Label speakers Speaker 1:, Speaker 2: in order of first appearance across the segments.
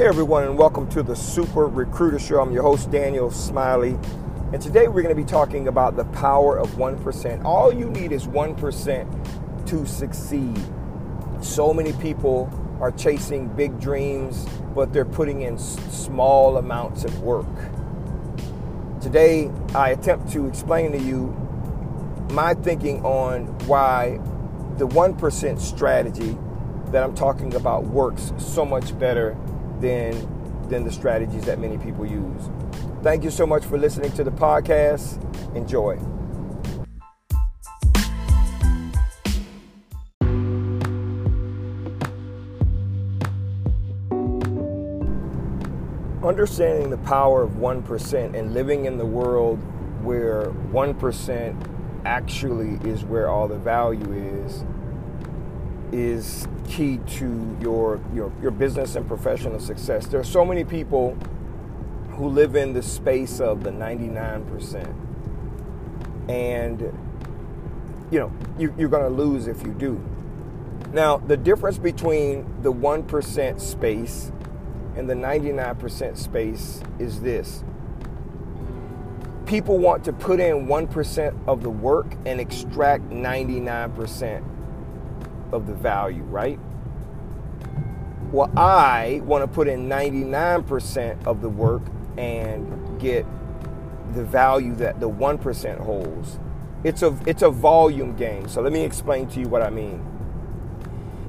Speaker 1: Hey everyone, and welcome to the Super Recruiter Show. I'm your host, Daniel Smiley. And today we're going to be talking about the power of 1%. All you need is 1% to succeed. So many people are chasing big dreams, but they're putting in small amounts of work. Today, I attempt to explain to you my thinking on why the 1% strategy that I'm talking about works so much better than, than the strategies that many people use. Thank you so much for listening to the podcast. Enjoy. Understanding the power of 1% and living in the world where 1% actually is where all the value is is key to your, your your business and professional success. There are so many people who live in the space of the 99%. And you know, you, you're going to lose if you do. Now, the difference between the 1% space and the 99% space is this. People want to put in 1% of the work and extract 99% of the value, right? Well, I want to put in 99% of the work and get the value that the 1% holds. It's a it's a volume game. So let me explain to you what I mean.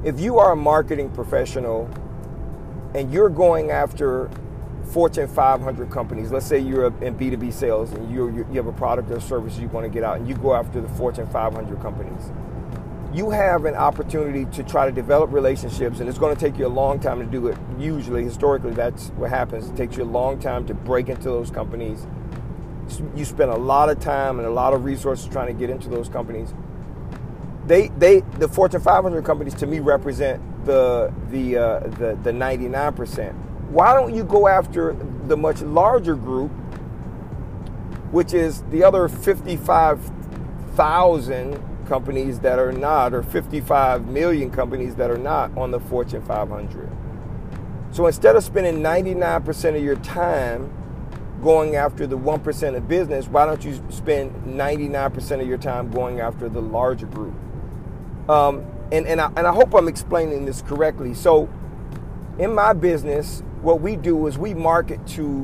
Speaker 1: If you are a marketing professional and you're going after Fortune 500 companies, let's say you're in B2B sales and you you have a product or service you want to get out and you go after the Fortune 500 companies you have an opportunity to try to develop relationships, and it's going to take you a long time to do it. Usually, historically, that's what happens. It takes you a long time to break into those companies. You spend a lot of time and a lot of resources trying to get into those companies. They, they, the Fortune 500 companies to me represent the the uh, the the 99 percent. Why don't you go after the much larger group, which is the other 55,000 companies that are not, or 55 million companies that are not on the Fortune 500. So instead of spending 99% of your time going after the 1% of business, why don't you spend 99% of your time going after the larger group? Um, and, and, I, and I hope I'm explaining this correctly. So, in my business, what we do is we market to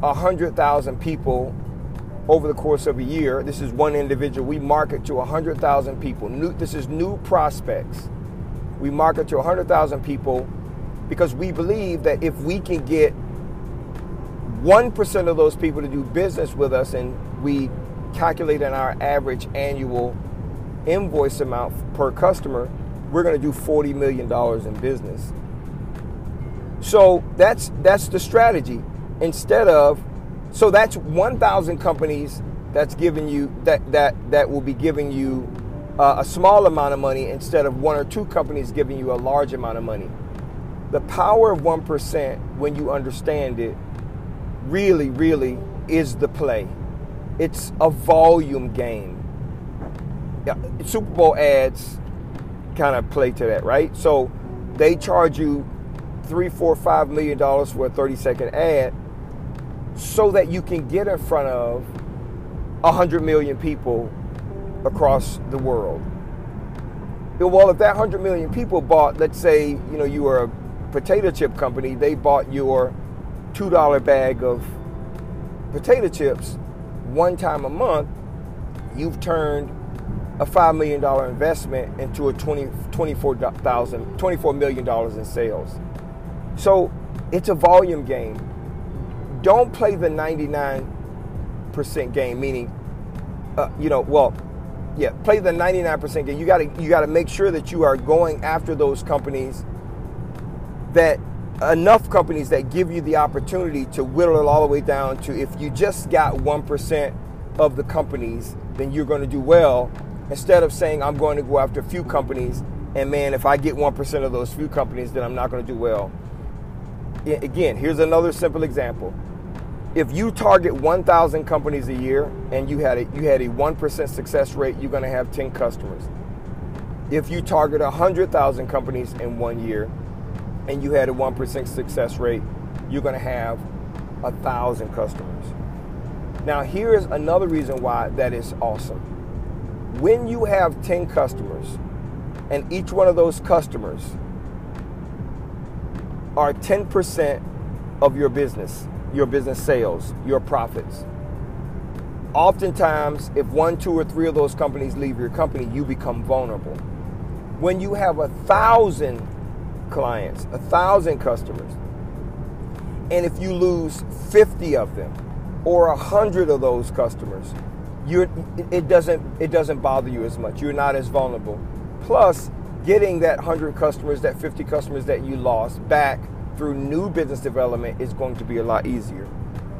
Speaker 1: 100,000 people over the course of a year. This is one individual. We market to 100,000 people. New, this is new prospects. We market to 100,000 people because we believe that if we can get 1% of those people to do business with us and we calculate in our average annual invoice amount per customer, we're going to do $40 million in business. So that's that's the strategy. Instead of so that's 1,000 companies that's giving you that that that will be giving you uh, a small amount of money instead of one or two companies giving you a large amount of money. The power of 1% when you understand it really really is the play. It's a volume game. Yeah, Super Bowl ads kind of play to that, right? So they charge you three, four, five million dollars for a 30 second ad so that you can get in front of 100 million people across the world. Well, if that 100 million people bought, let's say, you know, you were a potato chip company, they bought your $2 bag of potato chips one time a month, you've turned a $5 million investment into a 20, $24, $24 million in sales. So it's a volume game don't play the 99% game, meaning, uh, you know, well, yeah, play the 99% game. You got to you got to make sure that you are going after those companies that enough companies that give you the opportunity to whittle it all the way down to if you just got 1% of the companies, then you're going to do well instead of saying I'm going to go after a few companies and man, if I get 1% of those few companies, then I'm not going to do well. Again, here's another simple example if you target 1,000 companies a year and you had a, you had a 1% success rate, you're going to have 10 customers. If you target 100,000 companies in one year and you had a 1% success rate, you're going to have a thousand customers. Now, here's another reason why that is awesome. When you have 10 customers, and each one of those customers are 10% of your business, your business sales, your profits. Oftentimes, if one, two, or three of those companies leave your company, you become vulnerable. When you have a thousand clients, a thousand customers, and if you lose 50 of them or a hundred of those customers, you're, it doesn't it doesn't bother you as much. You're not as vulnerable. Plus, getting that 100 customers, that 50 customers that you lost back through new business development is going to be a lot easier.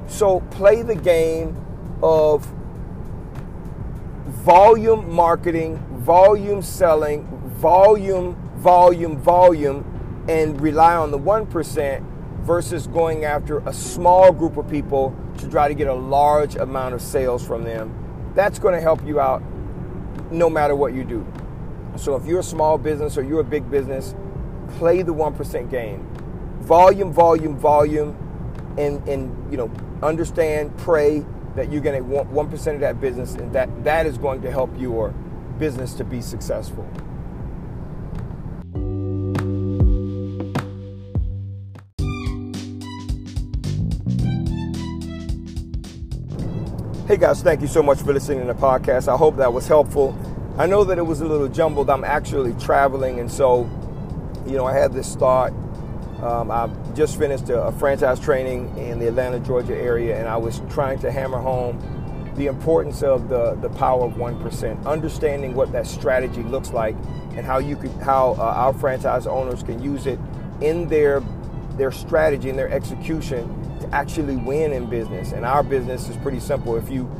Speaker 1: So play the game of volume marketing, volume selling, volume, volume, volume, and rely on the 1% versus going after a small group of people to try to get a large amount of sales from them. That's going to help you out no matter what you do. So if you're a small business or you're a big business, play the 1% game. Volume, volume, volume, and, and you know, understand, pray that you're going to want 1% of that business and that, that is going to help your business to be successful. Hey guys, thank you so much for listening to the podcast. I hope that was helpful. I know that it was a little jumbled. I'm actually traveling, and so, you know, I had this thought. Um, I just finished a, a franchise training in the Atlanta, Georgia area, and I was trying to hammer home the importance of the, the power of 1%, understanding what that strategy looks like and how you could how uh, our franchise owners can use it in their their strategy and their execution to actually win in business. And our business is pretty simple. If you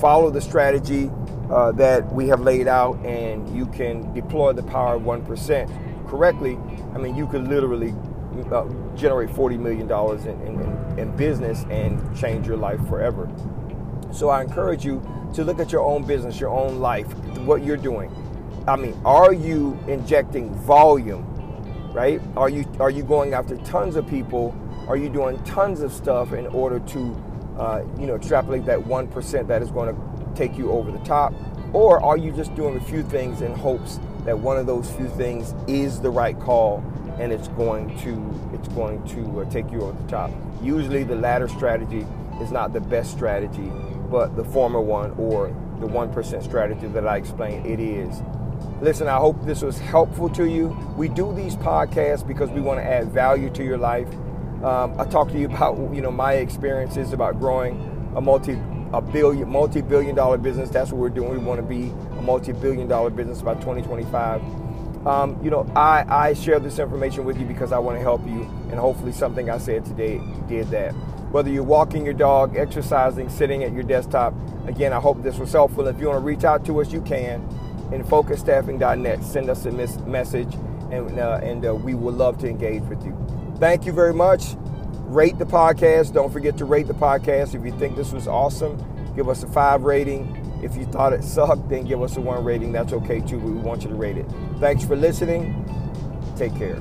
Speaker 1: follow the strategy uh, that we have laid out and you can deploy the power of 1% correctly, I mean, you could literally uh, generate $40 million in, in, in business and change your life forever. So I encourage you to look at your own business, your own life, what you're doing. I mean, are you injecting volume, right? Are you are you going after tons of people? Are you doing tons of stuff in order to, uh, you know, extrapolate that one percent that is going to take you over the top? Or are you just doing a few things in hopes that one of those few things is the right call and it's going to it's going to uh, take you over the top? Usually the latter strategy is not the best strategy, but the former one or the 1% strategy that I explained, it is. Listen, I hope this was helpful to you. We do these podcasts because we want to add value to your life. Um, I talk to you about you know my experiences about growing a multi a billion, multi-billion dollar business. That's what we're doing. We want to be a multi-billion dollar business by 2025. Um, you know, I, I share this information with you because I want to help you, and hopefully something I said today did that. Whether you're walking your dog, exercising, sitting at your desktop, again, I hope this was helpful. If you want to reach out to us, you can. In focusstaffing.net, send us a message, and, uh, and uh, we would love to engage with you. Thank you very much rate the podcast. Don't forget to rate the podcast. If you think this was awesome, give us a five rating. If you thought it sucked, then give us a one rating. That's okay too, we want you to rate it. Thanks for listening. Take care.